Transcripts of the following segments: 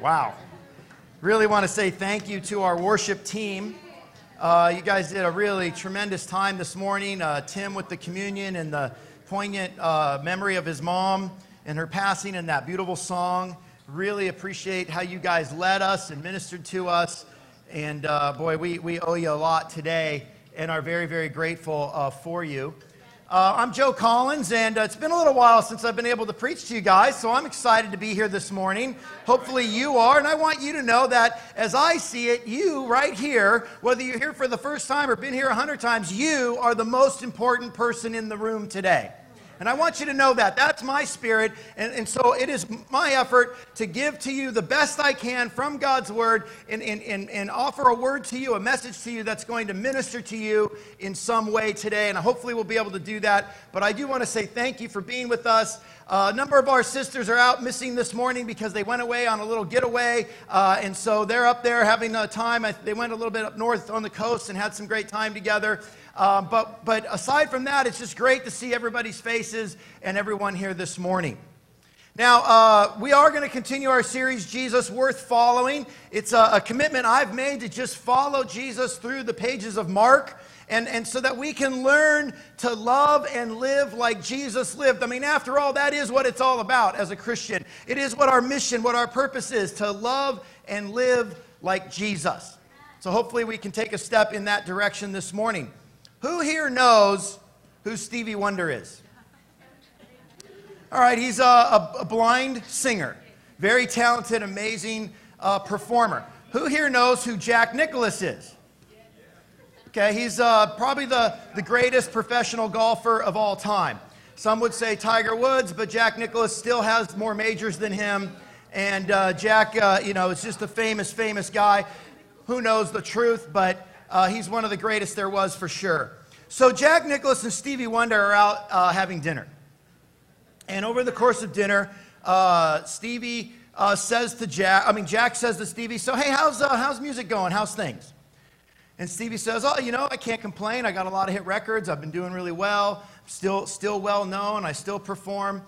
Wow. Really want to say thank you to our worship team. Uh, you guys did a really tremendous time this morning. Uh, Tim with the communion and the poignant uh, memory of his mom and her passing and that beautiful song. Really appreciate how you guys led us and ministered to us. And uh, boy, we, we owe you a lot today and are very, very grateful uh, for you. Uh, I'm Joe Collins, and uh, it's been a little while since I've been able to preach to you guys, so I'm excited to be here this morning. Hopefully, you are, and I want you to know that as I see it, you right here, whether you're here for the first time or been here a hundred times, you are the most important person in the room today. And I want you to know that. That's my spirit. And, and so it is my effort to give to you the best I can from God's word and, and, and, and offer a word to you, a message to you that's going to minister to you in some way today. And hopefully we'll be able to do that. But I do want to say thank you for being with us. Uh, a number of our sisters are out missing this morning because they went away on a little getaway. Uh, and so they're up there having a time. They went a little bit up north on the coast and had some great time together. Uh, but, but aside from that, it's just great to see everybody's faces and everyone here this morning. Now, uh, we are going to continue our series, Jesus Worth Following. It's a, a, commitment I've made to just follow Jesus through the pages of Mark. And, and so that we can learn to love and live like Jesus lived. I mean, after all, that is what it's all about as a Christian. It is what our mission, what our purpose is to love and live like Jesus. So hopefully we can take a step in that direction this morning. Who here knows who Stevie Wonder is? All right, he's a, a, a blind singer, very talented, amazing uh, performer. Who here knows who Jack Nicklaus is? Okay, he's uh, probably the, the greatest professional golfer of all time. Some would say Tiger Woods, but Jack Nicklaus still has more majors than him. And uh, Jack, uh, you know, is just a famous, famous guy. Who knows the truth, but uh, he's one of the greatest there was for sure. So Jack Nicklaus and Stevie Wonder are out uh, having dinner. And over the course of dinner, uh, Stevie uh, says to Jack, I mean, Jack says to Stevie, so hey, how's, uh, how's music going? How's things? And Stevie says, oh, you know, I can't complain. I got a lot of hit records. I've been doing really well. Still, still well known. I still perform.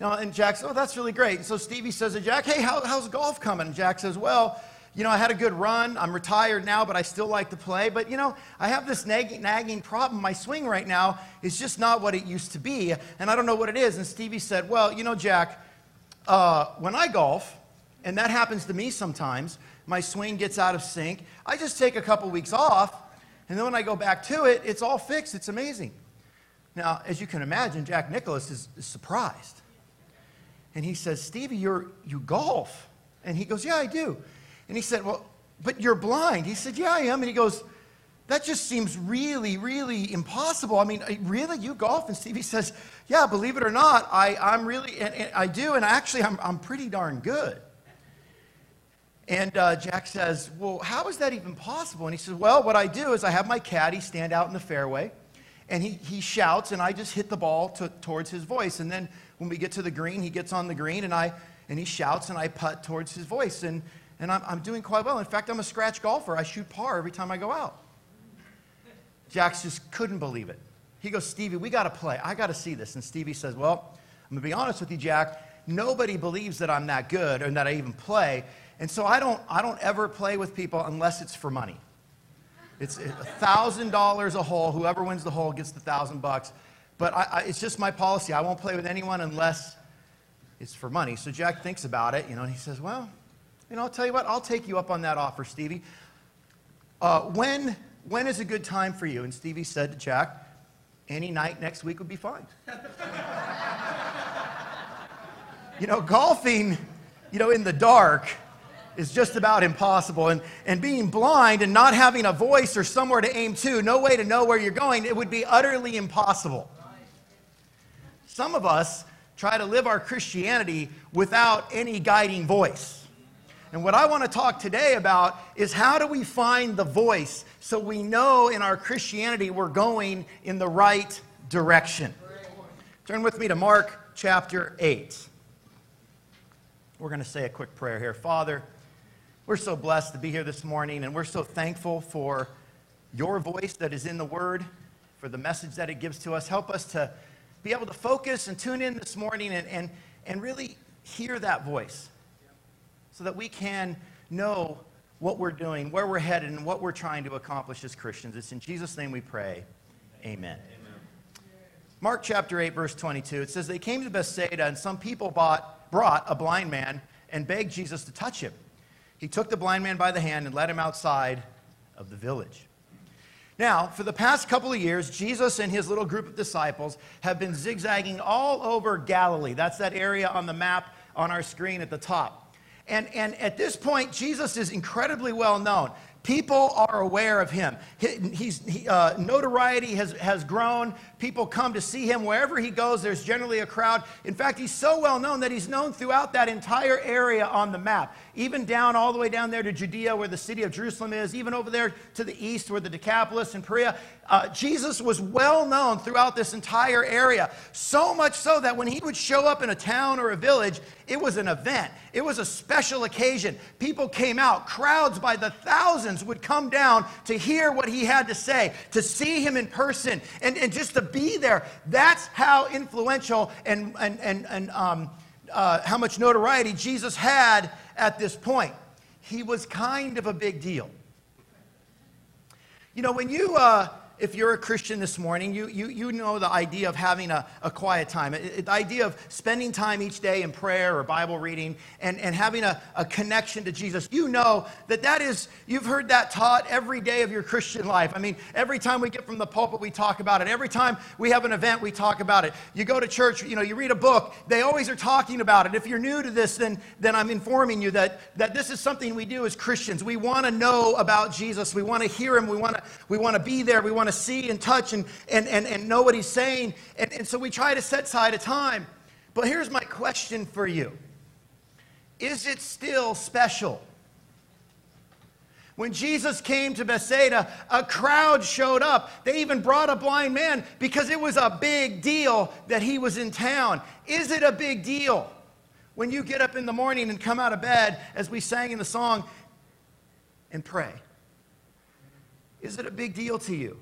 You know, and Jack says, oh, that's really great. And so Stevie says to Jack, hey, how, how's golf coming? And Jack says, well, you know, I had a good run. I'm retired now, but I still like to play. But, you know, I have this nagging, nagging problem. My swing right now is just not what it used to be, and I don't know what it is. And Stevie said, Well, you know, Jack, uh, when I golf, and that happens to me sometimes, my swing gets out of sync. I just take a couple weeks off, and then when I go back to it, it's all fixed. It's amazing. Now, as you can imagine, Jack Nicklaus is, is surprised. And he says, Stevie, you're, you golf? And he goes, Yeah, I do. And he said, Well, but you're blind. He said, Yeah, I am. And he goes, That just seems really, really impossible. I mean, really? You golf? And Stevie says, Yeah, believe it or not, I, I'm really, and, and I do. And actually, I'm, I'm pretty darn good. And uh, Jack says, Well, how is that even possible? And he says, Well, what I do is I have my caddy stand out in the fairway, and he, he shouts, and I just hit the ball to, towards his voice. And then when we get to the green, he gets on the green, and, I, and he shouts, and I putt towards his voice. And and I'm, I'm doing quite well. In fact, I'm a scratch golfer. I shoot par every time I go out. Jax just couldn't believe it. He goes, Stevie, we got to play. I got to see this. And Stevie says, Well, I'm going to be honest with you, Jack. Nobody believes that I'm that good or that I even play. And so I don't, I don't ever play with people unless it's for money. It's $1,000 a hole. Whoever wins the hole gets the 1000 bucks. But I, I, it's just my policy. I won't play with anyone unless it's for money. So Jack thinks about it, you know, and he says, Well, know, I'll tell you what, I'll take you up on that offer, Stevie. Uh, when, when is a good time for you? And Stevie said to Jack, any night next week would be fine. you know, golfing, you know, in the dark is just about impossible. And, and being blind and not having a voice or somewhere to aim to, no way to know where you're going, it would be utterly impossible. Some of us try to live our Christianity without any guiding voice. And what I want to talk today about is how do we find the voice so we know in our Christianity we're going in the right direction. Turn with me to Mark chapter 8. We're going to say a quick prayer here. Father, we're so blessed to be here this morning, and we're so thankful for your voice that is in the Word, for the message that it gives to us. Help us to be able to focus and tune in this morning and, and, and really hear that voice so that we can know what we're doing, where we're headed, and what we're trying to accomplish as Christians. It's in Jesus' name we pray. Amen. Amen. Mark chapter 8, verse 22, it says, They came to Bethsaida, and some people bought, brought a blind man and begged Jesus to touch him. He took the blind man by the hand and led him outside of the village. Now, for the past couple of years, Jesus and his little group of disciples have been zigzagging all over Galilee. That's that area on the map on our screen at the top. And, and at this point, Jesus is incredibly well known. People are aware of him. He's, he, uh, notoriety has, has grown. People come to see him wherever he goes. There's generally a crowd. In fact, he's so well known that he's known throughout that entire area on the map, even down all the way down there to Judea, where the city of Jerusalem is, even over there to the east, where the Decapolis and Perea. Uh, Jesus was well known throughout this entire area. So much so that when he would show up in a town or a village, it was an event, it was a special occasion. People came out, crowds by the thousands would come down to hear what he had to say, to see him in person, and, and just to be there. That's how influential and, and, and, and um, uh, how much notoriety Jesus had at this point. He was kind of a big deal. You know, when you, uh, if you're a Christian this morning, you, you, you know the idea of having a, a quiet time, the idea of spending time each day in prayer or Bible reading and, and having a, a connection to Jesus. You know that that is, you've heard that taught every day of your Christian life. I mean, every time we get from the pulpit, we talk about it. Every time we have an event, we talk about it. You go to church, you know, you read a book, they always are talking about it. If you're new to this, then, then I'm informing you that, that this is something we do as Christians. We want to know about Jesus. We want to hear him. We want to, we want to be there. We want to to see and touch and, and, and, and know what he's saying. And, and so we try to set aside a time. But here's my question for you Is it still special? When Jesus came to Bethsaida, a crowd showed up. They even brought a blind man because it was a big deal that he was in town. Is it a big deal when you get up in the morning and come out of bed, as we sang in the song, and pray? Is it a big deal to you?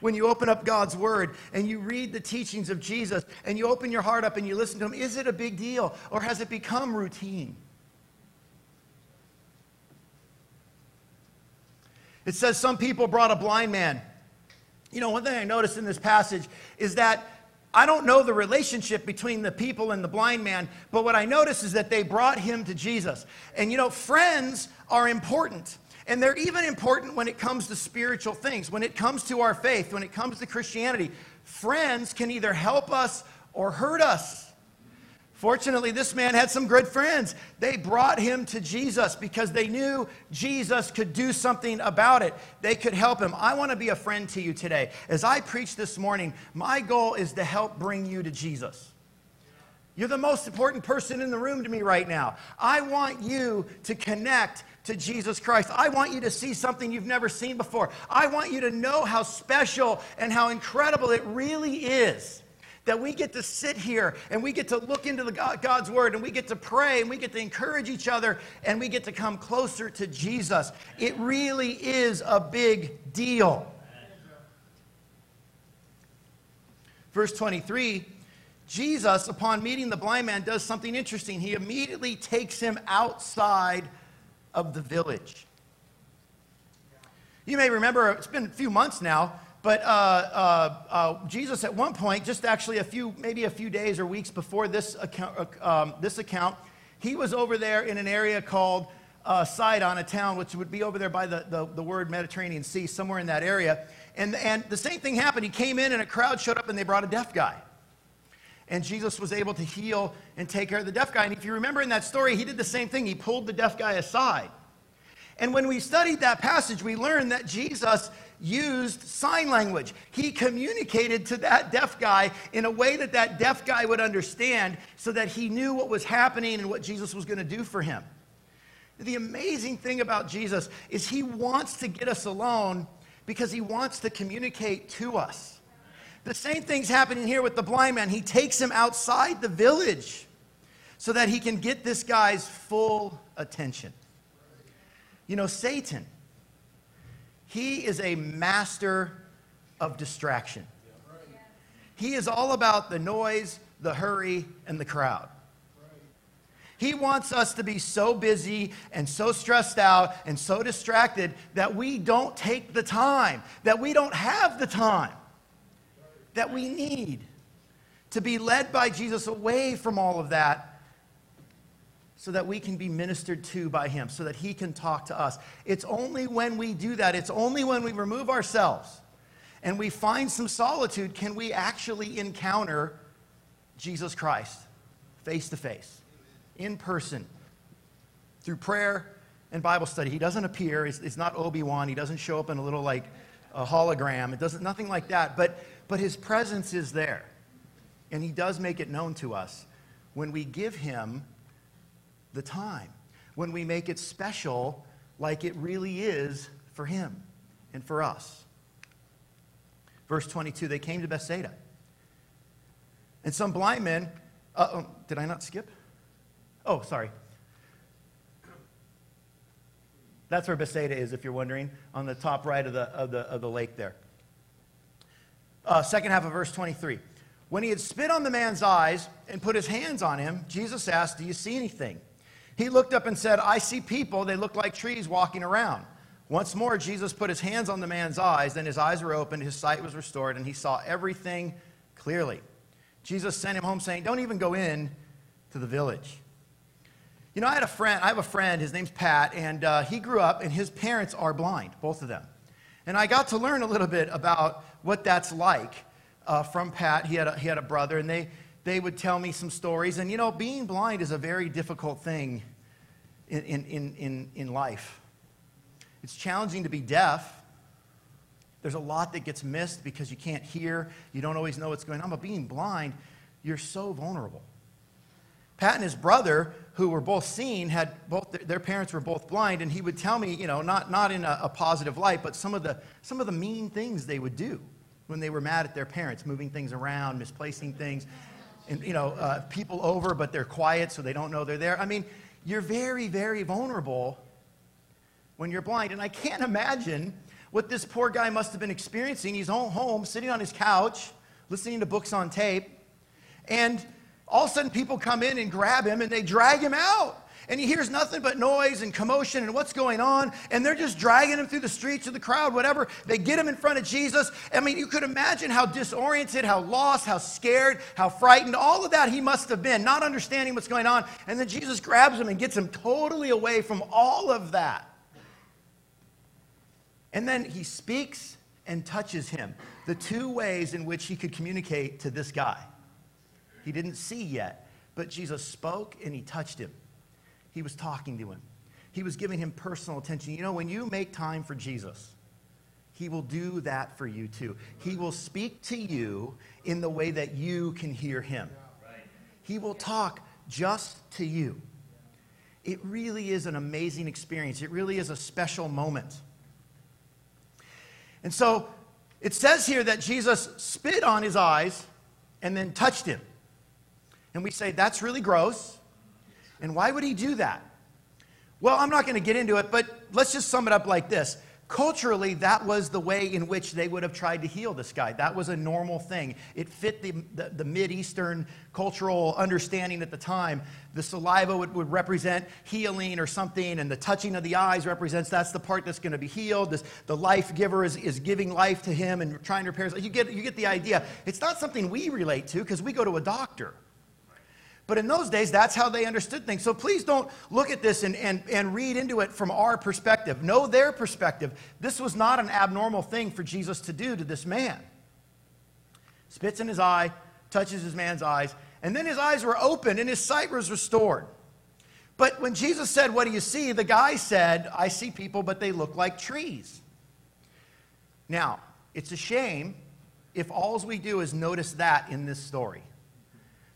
When you open up God's Word and you read the teachings of Jesus and you open your heart up and you listen to Him, is it a big deal or has it become routine? It says some people brought a blind man. You know, one thing I noticed in this passage is that I don't know the relationship between the people and the blind man, but what I notice is that they brought him to Jesus. And you know, friends are important. And they're even important when it comes to spiritual things, when it comes to our faith, when it comes to Christianity. Friends can either help us or hurt us. Fortunately, this man had some good friends. They brought him to Jesus because they knew Jesus could do something about it. They could help him. I want to be a friend to you today. As I preach this morning, my goal is to help bring you to Jesus. You're the most important person in the room to me right now. I want you to connect to Jesus Christ. I want you to see something you've never seen before. I want you to know how special and how incredible it really is that we get to sit here and we get to look into God, God's word and we get to pray and we get to encourage each other and we get to come closer to Jesus. It really is a big deal. Verse 23 Jesus, upon meeting the blind man, does something interesting. He immediately takes him outside of the village. You may remember, it's been a few months now, but uh, uh, uh, Jesus at one point, just actually a few, maybe a few days or weeks before this account, uh, um, this account he was over there in an area called uh, Sidon, a town which would be over there by the, the, the word Mediterranean Sea, somewhere in that area. And, and the same thing happened. He came in and a crowd showed up and they brought a deaf guy. And Jesus was able to heal and take care of the deaf guy. And if you remember in that story, he did the same thing. He pulled the deaf guy aside. And when we studied that passage, we learned that Jesus used sign language. He communicated to that deaf guy in a way that that deaf guy would understand so that he knew what was happening and what Jesus was going to do for him. The amazing thing about Jesus is he wants to get us alone because he wants to communicate to us. The same thing's happening here with the blind man. He takes him outside the village so that he can get this guy's full attention. You know, Satan, he is a master of distraction. He is all about the noise, the hurry, and the crowd. He wants us to be so busy and so stressed out and so distracted that we don't take the time, that we don't have the time that we need to be led by Jesus away from all of that so that we can be ministered to by Him, so that He can talk to us. It's only when we do that, it's only when we remove ourselves and we find some solitude can we actually encounter Jesus Christ face to face, in person, through prayer and Bible study. He doesn't appear, it's, not Obi Wan, he doesn't show up in a little like a hologram, it doesn't, nothing like that, but, but his presence is there. And he does make it known to us when we give him the time, when we make it special like it really is for him and for us. Verse 22 they came to Bethsaida. And some blind men, uh, did I not skip? Oh, sorry. That's where Bethsaida is, if you're wondering, on the top right of the, of the, of the lake there. Uh, second half of verse 23. When he had spit on the man's eyes and put his hands on him, Jesus asked, Do you see anything? He looked up and said, I see people. They look like trees walking around. Once more, Jesus put his hands on the man's eyes. Then his eyes were opened, his sight was restored, and he saw everything clearly. Jesus sent him home saying, Don't even go in to the village. You know, I had a friend, I have a friend, his name's Pat, and uh, he grew up, and his parents are blind, both of them. And I got to learn a little bit about what that's like uh, from Pat. He had, a, he had a brother, and they, they would tell me some stories. And you know, being blind is a very difficult thing in, in, in, in life. It's challenging to be deaf. There's a lot that gets missed because you can't hear, you don't always know what's going on. But being blind, you're so vulnerable. Pat and his brother, who were both seen, had both their parents were both blind, and he would tell me, you know, not, not in a, a positive light, but some of, the, some of the mean things they would do when they were mad at their parents, moving things around, misplacing things and you know uh, people over but they're quiet so they don't know they're there. I mean you're very very vulnerable when you're blind. And i can't imagine what this poor guy must have been experiencing. He's home sitting on his couch listening to books on tape. And all of a sudden people come in and grab him and they drag him out and he hears nothing but noise and commotion and what's going on. And they're just dragging him through the streets of the crowd, whatever. They get him in front of Jesus. I mean, you could imagine how disoriented, how lost, how scared, how frightened, all of that he must have been, not understanding what's going on. And then Jesus grabs him and gets him totally away from all of that. And then he speaks and touches him. The two ways in which he could communicate to this guy. He didn't see yet, but Jesus spoke and he touched him. He was talking to him, he was giving him personal attention. You know, when you make time for Jesus, he will do that for you too. He will speak to you in the way that you can hear him. He will talk just to you. It really is an amazing experience. It really is a special moment. And so it says here that Jesus spit on his eyes and then touched him. And we say, that's really gross. And why would he do that? Well, I'm not going to get into it, but let's just sum it up like this. Culturally, that was the way in which they would have tried to heal this guy. That was a normal thing. It fit the, the, the Mid-Eastern cultural understanding at the time. The saliva would, would, represent healing or something, and the touching of the eyes represents that's the part that's going to be healed. This, the life giver is, is giving life to him and trying to repair. You get, you get the idea. It's not something we relate to because we go to a doctor. But in those days, that's how they understood things. So please don't look at this and, and, and read into it from our perspective. Know their perspective. This was not an abnormal thing for Jesus to do to this man. Spits in his eye, touches his man's eyes, and then his eyes were opened and his sight was restored. But when Jesus said, What do you see? the guy said, I see people, but they look like trees. Now, it's a shame if all we do is notice that in this story.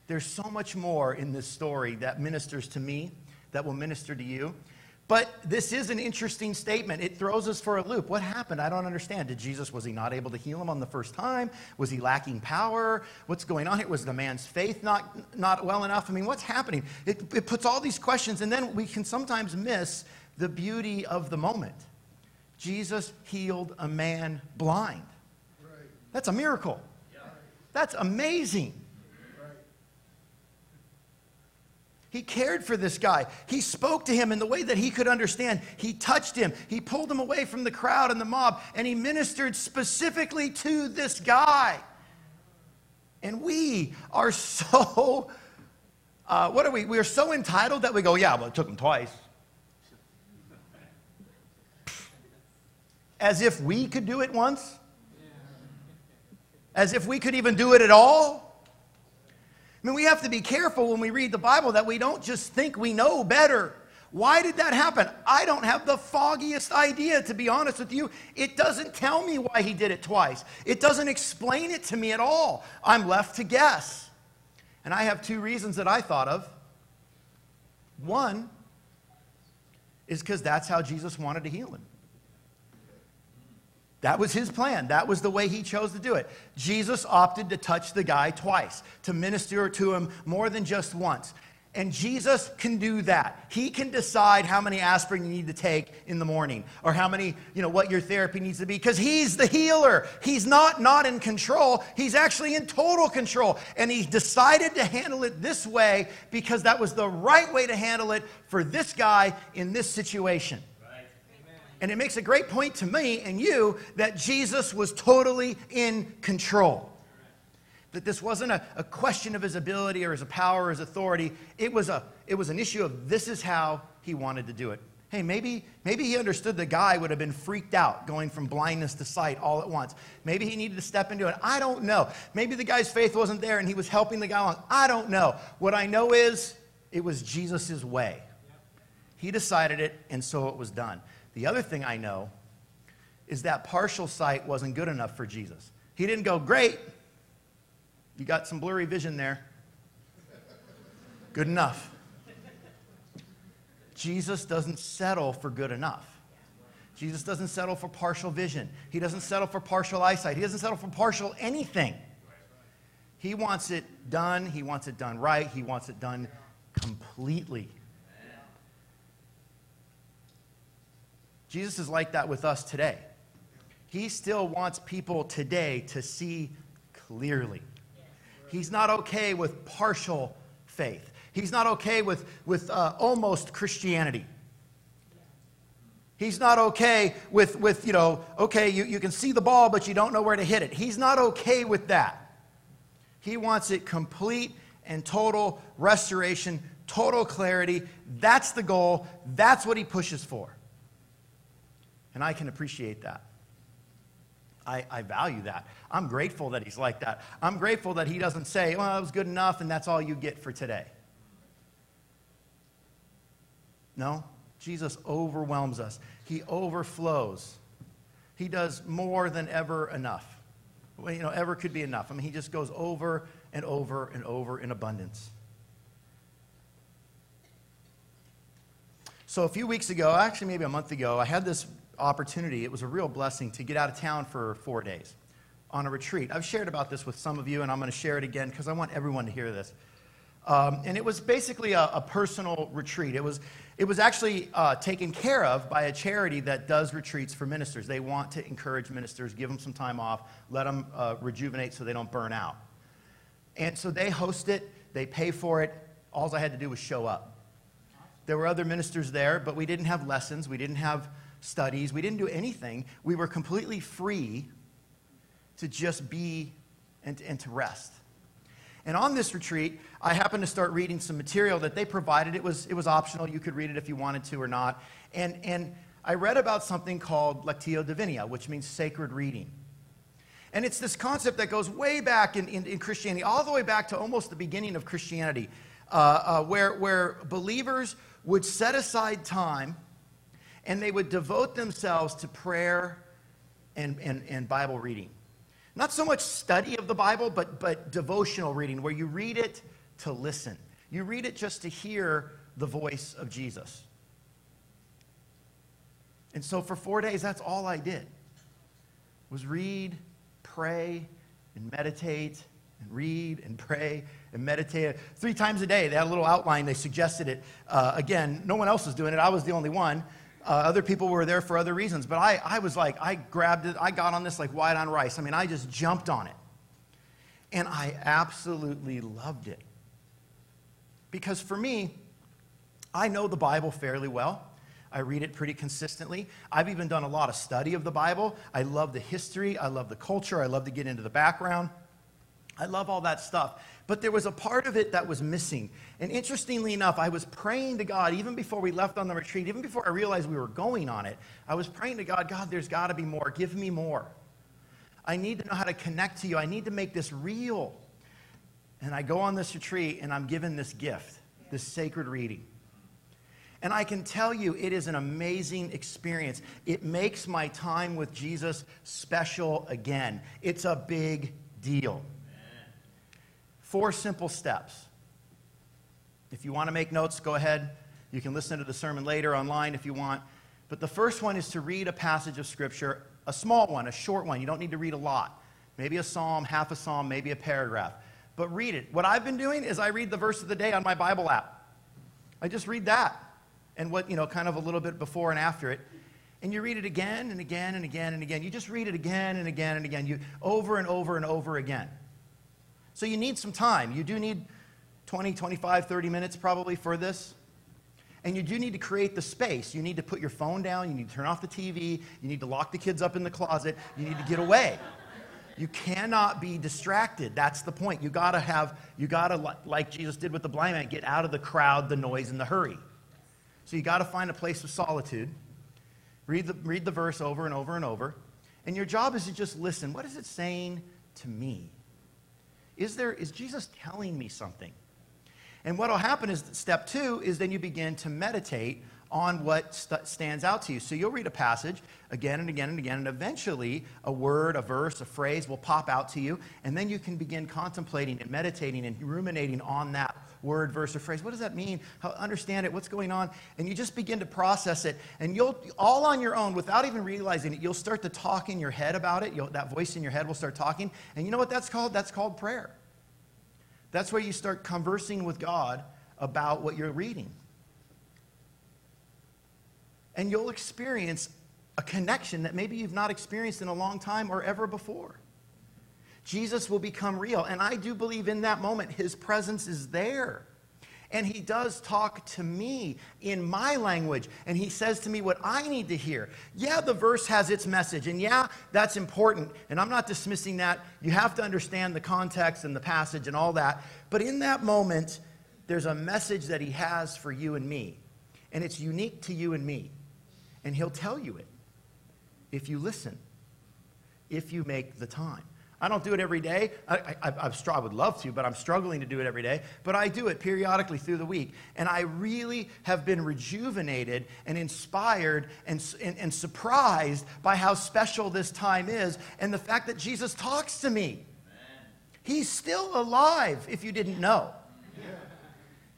There's so much more in this story that ministers to me, that will minister to you. But this is an interesting statement. It throws us for a loop. What happened? I don't understand. Did Jesus, was he not able to heal him on the first time? Was he lacking power? What's going on here? Was the man's faith not, not well enough? I mean, what's happening? It, it puts all these questions, and then we can sometimes miss the beauty of the moment. Jesus healed a man blind. That's a miracle. That's amazing. He cared for this guy. He spoke to him in the way that he could understand. He touched him. He pulled him away from the crowd and the mob, and he ministered specifically to this guy. And we are so, uh, what are we? We are so entitled that we go, yeah, well, it took him twice. As if we could do it once? As if we could even do it at all? I mean, we have to be careful when we read the Bible that we don't just think we know better. Why did that happen? I don't have the foggiest idea, to be honest with you. It doesn't tell me why he did it twice, it doesn't explain it to me at all. I'm left to guess. And I have two reasons that I thought of. One is because that's how Jesus wanted to heal him. That was his plan. That was the way he chose to do it. Jesus opted to touch the guy twice, to minister to him more than just once. And Jesus can do that. He can decide how many aspirin you need to take in the morning or how many, you know, what your therapy needs to be because he's the healer. He's not not in control. He's actually in total control. And he decided to handle it this way because that was the right way to handle it for this guy in this situation. And it makes a great point to me and you that Jesus was totally in control. That this wasn't a, a, question of his ability or his power or his authority. It was, a, it was an issue of this is how he wanted to do it. Hey, maybe, maybe he understood the guy would have been freaked out going from blindness to sight all at once. Maybe he needed to step into it. I don't know. Maybe the guy's faith wasn't there and he was helping the guy along. I don't know. What I know is it was Jesus' way. He decided it, and so it was done. The other thing I know is that partial sight wasn't good enough for Jesus. He didn't go, Great, you got some blurry vision there. Good enough. Jesus doesn't settle for good enough. Jesus doesn't settle for partial vision. He doesn't settle for partial eyesight. He doesn't settle for partial anything. He wants it done. He wants it done right. He wants it done completely. Jesus is like that with us today. He still wants people today to see clearly. He's not okay with partial faith. He's not okay with, with uh, almost Christianity. He's not okay with, with you know, okay, you, you can see the ball, but you don't know where to hit it. He's not okay with that. He wants it complete and total restoration, total clarity. That's the goal. That's what he pushes for. And I can appreciate that. I, I, value that. I'm grateful that he's like that. I'm grateful that he doesn't say, well, that was good enough and that's all you get for today. No, Jesus overwhelms us, he overflows. He does more than ever enough. You know, ever could be enough. I mean, he just goes over and over and over in abundance. So, a few weeks ago, actually, maybe a month ago, I had this opportunity. It was a real blessing to get out of town for four days on a retreat. I've shared about this with some of you, and I'm going to share it again because I want everyone to hear this. Um, and it was basically a, a, personal retreat. It was, it was actually uh, taken care of by a charity that does retreats for ministers. They want to encourage ministers, give them some time off, let them uh, rejuvenate so they don't burn out. And so they host it, they pay for it. All I had to do was show up. There were other ministers there, but we didn't have lessons. We didn't have studies. We didn't do anything. We were completely free to just be and, and to rest. And on this retreat, I happened to start reading some material that they provided. It was, it was optional. You could read it if you wanted to or not. And, and I read about something called Lectio Divina, which means sacred reading. And it's this concept that goes way back in, in, in Christianity, all the way back to almost the beginning of Christianity, uh, uh, where, where believers would set aside time and they would devote themselves to prayer and, and, and Bible reading. Not so much study of the Bible, but, but devotional reading, where you read it to listen. You read it just to hear the voice of Jesus. And so for four days, that's all I did was read, pray, and meditate, and read and pray and meditate. Three times a day, they had a little outline. They suggested it. Uh, again, no one else was doing it. I was the only one. Uh, other people were there for other reasons, but I, I was like, I grabbed it, I got on this like white on rice. I mean, I just jumped on it. And I absolutely loved it. Because for me, I know the Bible fairly well. I read it pretty consistently. I've even done a lot of study of the Bible. I love the history. I love the culture. I love to get into the background. I love all that stuff. But there was a part of it that was missing. And interestingly enough, I was praying to God even before we left on the retreat, even before I realized we were going on it. I was praying to God, God, there's got to be more. Give me more. I need to know how to connect to you. I need to make this real. And I go on this retreat and I'm given this gift, this sacred reading. And I can tell you, it is an amazing experience. It makes my time with Jesus special again. It's a big deal. Four simple steps. If you want to make notes, go ahead. You can listen to the sermon later online if you want. But the first one is to read a passage of Scripture, a small one, a short one. You don't need to read a lot. Maybe a psalm, half a psalm, maybe a paragraph. But read it. What I've been doing is I read the verse of the day on my Bible app. I just read that and what, you know, kind of a little bit before and after it. And you read it again and again and again and again. You just read it again and again and again, you over and over and over again. So you need some time. You do need 20, 25, 30 minutes probably for this. And you do need to create the space. You need to put your phone down. You need to turn off the TV. You need to lock the kids up in the closet. You need to get away. You cannot be distracted. That's the point. You got to have, you got to, like Jesus did with the blind man, get out of the crowd, the noise, and the hurry. So you got to find a place of solitude. Read the, read the verse over and over and over. And your job is to just listen. What is it saying to me? Is, there, is Jesus telling me something? And what will happen is step two is then you begin to meditate on what st- stands out to you. So you'll read a passage again and again and again, and eventually a word, a verse, a phrase will pop out to you, and then you can begin contemplating and meditating and ruminating on that word, verse, or phrase. What does that mean? How understand it? What's going on? And you just begin to process it, and you'll all on your own, without even realizing it, you'll start to talk in your head about it. You'll, that voice in your head will start talking, and you know what that's called? That's called prayer. That's where you start conversing with God about what you're reading. And you'll experience a connection that maybe you've not experienced in a long time or ever before. Jesus will become real. And I do believe in that moment, his presence is there. And he does talk to me in my language, and he says to me what I need to hear. Yeah, the verse has its message, and yeah, that's important. And I'm not dismissing that. You have to understand the context and the passage and all that. But in that moment, there's a message that he has for you and me, and it's unique to you and me. And he'll tell you it if you listen, if you make the time. I don't do it every day. I, I, I, I, would love to, but I'm struggling to do it every day. But I do it periodically through the week. And I really have been rejuvenated and inspired and, and, and surprised by how special this time is and the fact that Jesus talks to me. Amen. He's still alive, if you didn't know.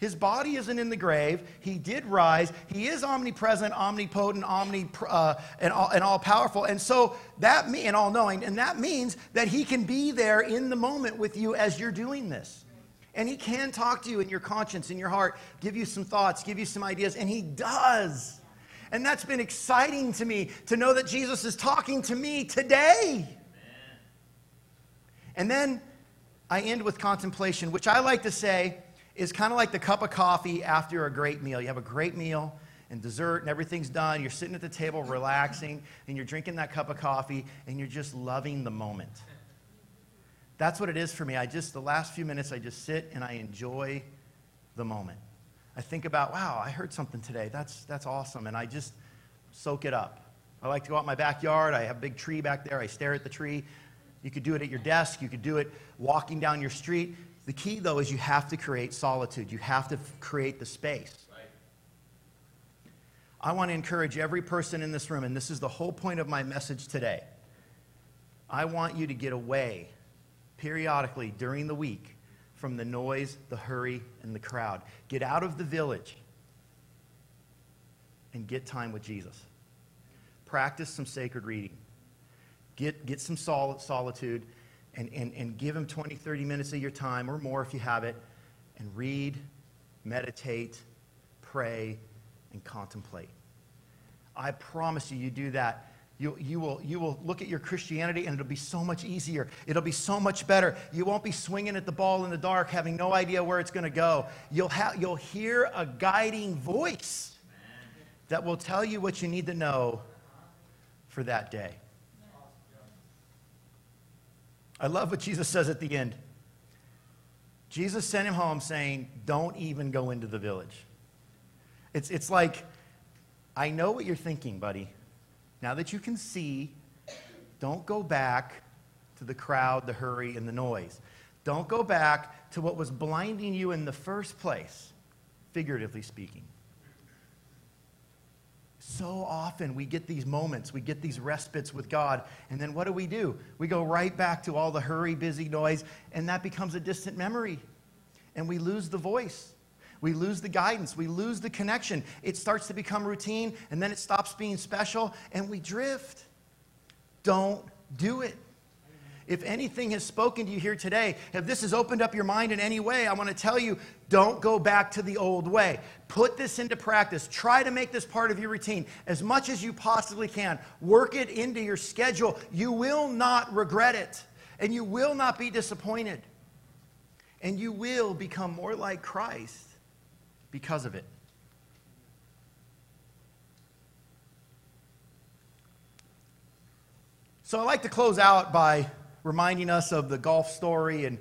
His body isn't in the grave. He did rise. He is omnipresent, omnipotent, omni, uh, and, all, and all powerful. And so that me and all knowing, and that means that he can be there in the moment with you as you're doing this. And he can talk to you in your conscience, in your heart, give you some thoughts, give you some ideas, and he does. And that's been exciting to me to know that Jesus is talking to me today. Amen. And then I end with contemplation, which I like to say is kind of like the cup of coffee after a great meal. You have a great meal and dessert and everything's done. You're sitting at the table relaxing and you're drinking that cup of coffee and you're just loving the moment. That's what it is for me. I just, the last few minutes, I just sit and I enjoy the moment. I think about, wow, I heard something today. That's, that's awesome. And I just soak it up. I like to go out in my backyard. I have a big tree back there. I stare at the tree. You could do it at your desk. You could do it walking down your street. The key, though, is you have to create solitude. You have to create the space. Right. I want to encourage every person in this room, and this is the whole point of my message today. I want you to get away periodically during the week from the noise, the hurry, and the crowd. Get out of the village and get time with Jesus. Practice some sacred reading. Get, get some sol- solitude and, and, and give him 20, 30 minutes of your time or more if you have it, and read, meditate, pray, and contemplate. I promise you, you do that, You, you, will, you will look at your Christianity and it'll be so much easier. It'll be so much better. You won't be swinging at the ball in the dark, having no idea where it's going to go. You'll, ha- you'll hear a guiding voice that will tell you what you need to know for that day. I love what Jesus says at the end. Jesus sent him home saying, Don't even go into the village. It's, it's like, I know what you're thinking, buddy. Now that you can see, don't go back to the crowd, the hurry, and the noise. Don't go back to what was blinding you in the first place, figuratively speaking. So often we get these moments, we get these respites with God, and then what do we do? We go right back to all the hurry, busy noise, and that becomes a distant memory. And we lose the voice. We lose the guidance. We lose the connection. It starts to become routine, and then it stops being special, and we drift. Don't do it. If anything has spoken to you here today, if this has opened up your mind in any way, I want to tell you don't go back to the old way. Put this into practice. Try to make this part of your routine as much as you possibly can. Work it into your schedule. You will not regret it, and you will not be disappointed. And you will become more like Christ because of it. So I like to close out by reminding us of the golf story and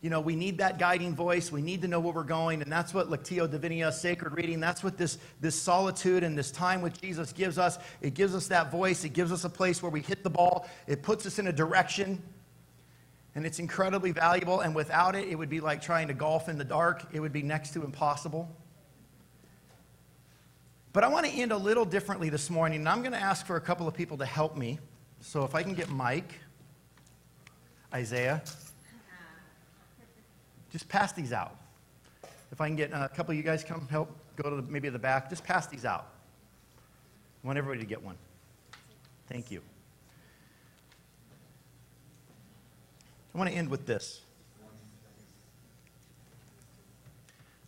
you know, we need that guiding voice. We need to know where we're going. And that's what Lectio Divina, sacred reading, that's what this, this solitude and this time with Jesus gives us. It gives us that voice. It gives us a place where we hit the ball. It puts us in a direction. And it's incredibly valuable. And without it, it would be like trying to golf in the dark, it would be next to impossible. But I want to end a little differently this morning, and I'm going to ask for a couple of people to help me. So if I can get Mike, Isaiah, just pass these out. If I can get uh, a couple of you guys come help, go to the, maybe the back, just pass these out. I want everybody to get one. Thank you. I want to end with this.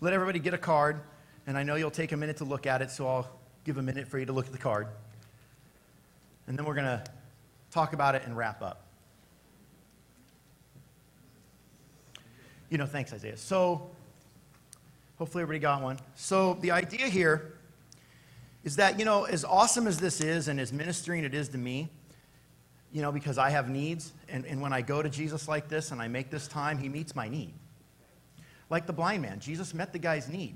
Let everybody get a card. And I know you'll take a minute to look at it, so I'll give a minute for you to look at the card. And then we're going to talk about it and wrap up. You know, thanks, Isaiah. So, hopefully, everybody got one. So, the idea here is that, you know, as awesome as this is and as ministering it is to me, you know, because I have needs, and, and when I go to Jesus like this and I make this time, he meets my need. Like the blind man, Jesus met the guy's need.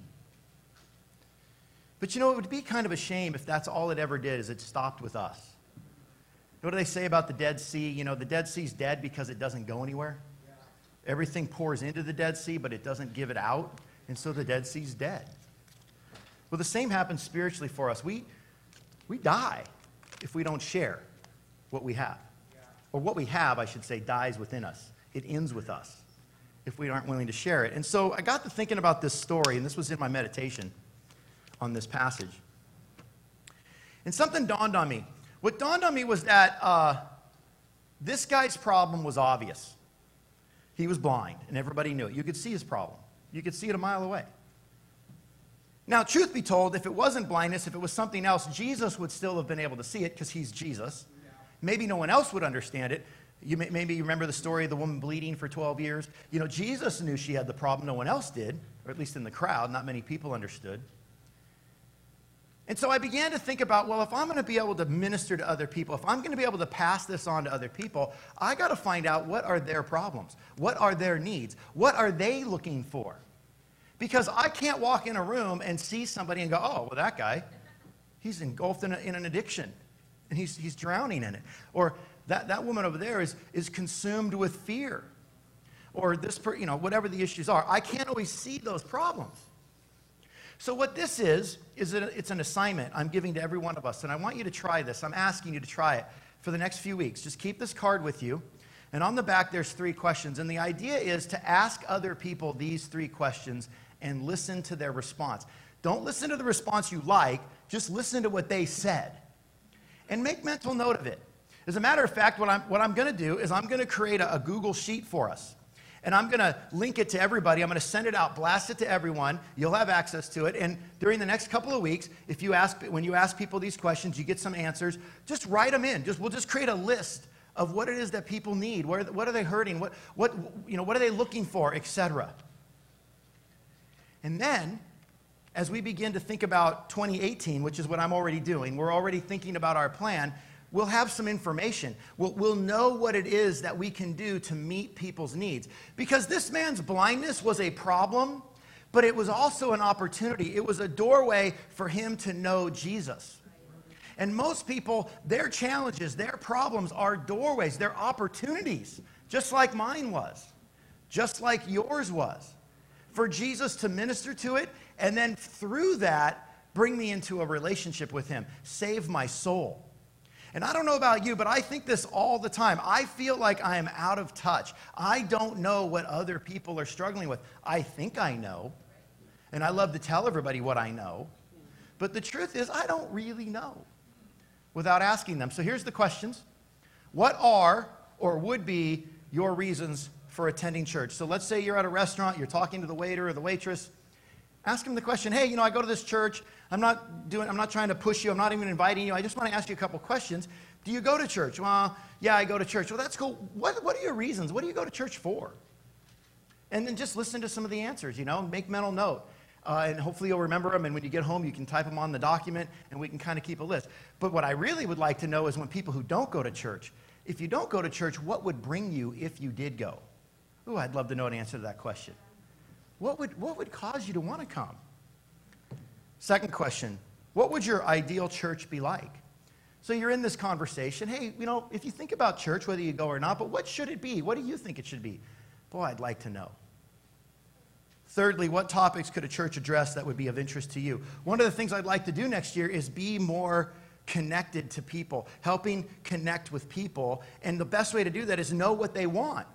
But you know, it would be kind of a shame if that's all it ever did, is it stopped with us. What do they say about the Dead Sea? You know, the Dead Sea's dead because it doesn't go anywhere. Everything pours into the Dead Sea, but it doesn't give it out, and so the Dead Sea's dead. Well, the same happens spiritually for us. We, we die if we don't share what we have. Or what we have, I should say, dies within us. It ends with us if we aren't willing to share it. And so I got to thinking about this story, and this was in my meditation on this passage. And something dawned on me. What dawned on me was that uh, this guy's problem was obvious. He was blind, and everybody knew it. You could see his problem, you could see it a mile away. Now, truth be told, if it wasn't blindness, if it was something else, Jesus would still have been able to see it because he's Jesus. Maybe no one else would understand it. You may, maybe you remember the story of the woman bleeding for 12 years. You know, Jesus knew she had the problem, no one else did, or at least in the crowd, not many people understood. And so I began to think about well, if I'm going to be able to minister to other people, if I'm going to be able to pass this on to other people, I got to find out what are their problems? What are their needs? What are they looking for? Because I can't walk in a room and see somebody and go, oh, well, that guy, he's engulfed in, a, in an addiction and he's, he's drowning in it. Or that, that woman over there is, is consumed with fear. Or this, you know, whatever the issues are. I can't always see those problems. So, what this is, is it's an assignment I'm giving to every one of us, and I want you to try this. I'm asking you to try it for the next few weeks. Just keep this card with you. And on the back, there's three questions. And the idea is to ask other people these three questions and listen to their response. Don't listen to the response you like, just listen to what they said. And make mental note of it. As a matter of fact, what I'm, what I'm going to do is I'm going to create a, a Google Sheet for us. And I'm going to link it to everybody. I'm going to send it out, blast it to everyone. You'll have access to it. And during the next couple of weeks, if you ask, when you ask people these questions, you get some answers, just write them in. Just, we'll just create a list of what it is that people need. What are, what are they hurting? What, what, you know, what are they looking for, etc. And then, as we begin to think about 2018, which is what I'm already doing, we're already thinking about our plan we'll have some information. We'll, we'll know what it is that we can do to meet people's needs. Because this man's blindness was a problem, but it was also an opportunity. It was a doorway for him to know Jesus. And most people, their challenges, their problems are doorways, they're opportunities, just like mine was, just like yours was, for Jesus to minister to it, and then through that, bring me into a relationship with Him, save my soul. And I don't know about you, but I think this all the time. I feel like I am out of touch. I don't know what other people are struggling with. I think I know. And I love to tell everybody what I know. But the truth is, I don't really know without asking them. So here's the questions What are or would be your reasons for attending church? So let's say you're at a restaurant, you're talking to the waiter or the waitress. Ask them the question, hey, you know, I go to this church. I'm not doing, I'm not trying to push you. I'm not even inviting you. I just want to ask you a couple questions. Do you go to church? Well, yeah, I go to church. Well, that's cool. What, what are your reasons? What do you go to church for? And then just listen to some of the answers, you know, make mental note. Uh, and hopefully you'll remember them. And when you get home, you can type them on the document and we can kind of keep a list. But what I really would like to know is when people who don't go to church, if you don't go to church, what would bring you if you did go? Ooh, I'd love to know an answer to that question. What would, what would cause you to want to come? Second question What would your ideal church be like? So you're in this conversation. Hey, you know, if you think about church, whether you go or not, but what should it be? What do you think it should be? Boy, I'd like to know. Thirdly, what topics could a church address that would be of interest to you? One of the things I'd like to do next year is be more connected to people, helping connect with people. And the best way to do that is know what they want.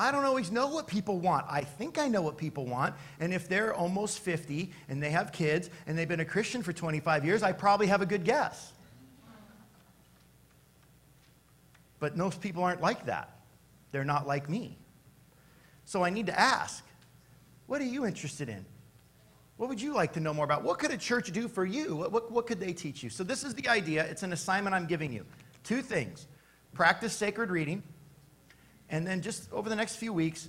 I don't always know what people want. I think I know what people want. And if they're almost 50 and they have kids and they've been a Christian for 25 years, I probably have a good guess. But most people aren't like that. They're not like me. So I need to ask what are you interested in? What would you like to know more about? What could a church do for you? What, what, what could they teach you? So, this is the idea. It's an assignment I'm giving you. Two things practice sacred reading and then just over the next few weeks,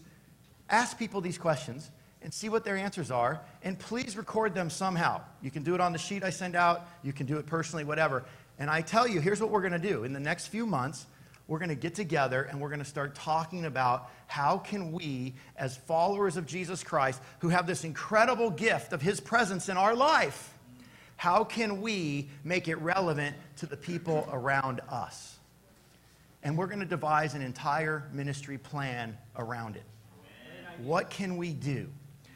ask people these questions and see what their answers are. And please record them somehow. You can do it on the sheet I send out, you can do it personally, whatever. And I tell you, here's what we're going to do. In the next few months, we're going to get together and we're going to start talking about how can we as followers of Jesus Christ who have this incredible gift of his presence in our life how can we make it relevant to the people around us and we're going to devise an entire ministry plan around it. What can we do?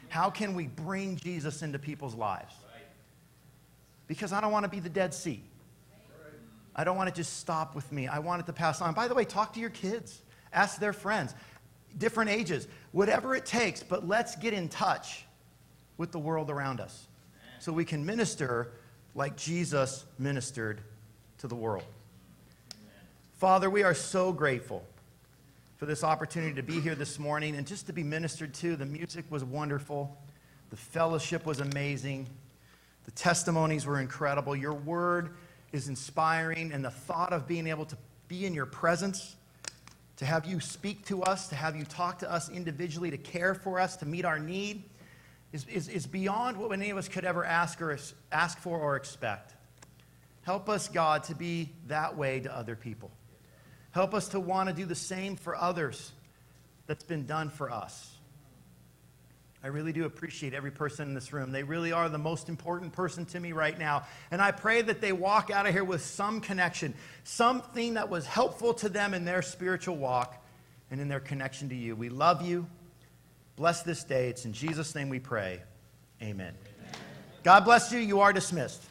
How can we bring Jesus into people's lives? Because I don't want to be the Dead Sea. I don't want it to just stop with me. I want it to pass on. By the way, talk to your kids, ask their friends, different ages, whatever it takes, but let's get in touch with the world around us so we can minister like Jesus ministered to the world. Father, we are so grateful for this opportunity to be here this morning and just to be ministered to. The music was wonderful, the fellowship was amazing, the testimonies were incredible. Your word is inspiring, and the thought of being able to be in your presence, to have you speak to us, to have you talk to us individually, to care for us, to meet our need, is, is, is beyond what any of us could ever ask, or, ask for or expect. Help us, God, to be that way to other people. Help us to want to do the same for others that's been done for us. I really do appreciate every person in this room. They really are the most important person to me right now. And I pray that they walk out of here with some connection, something that was helpful to them in their spiritual walk and in their connection to you. We love you. Bless this day. It's in Jesus' name we pray. Amen. Amen. God bless you. You are dismissed.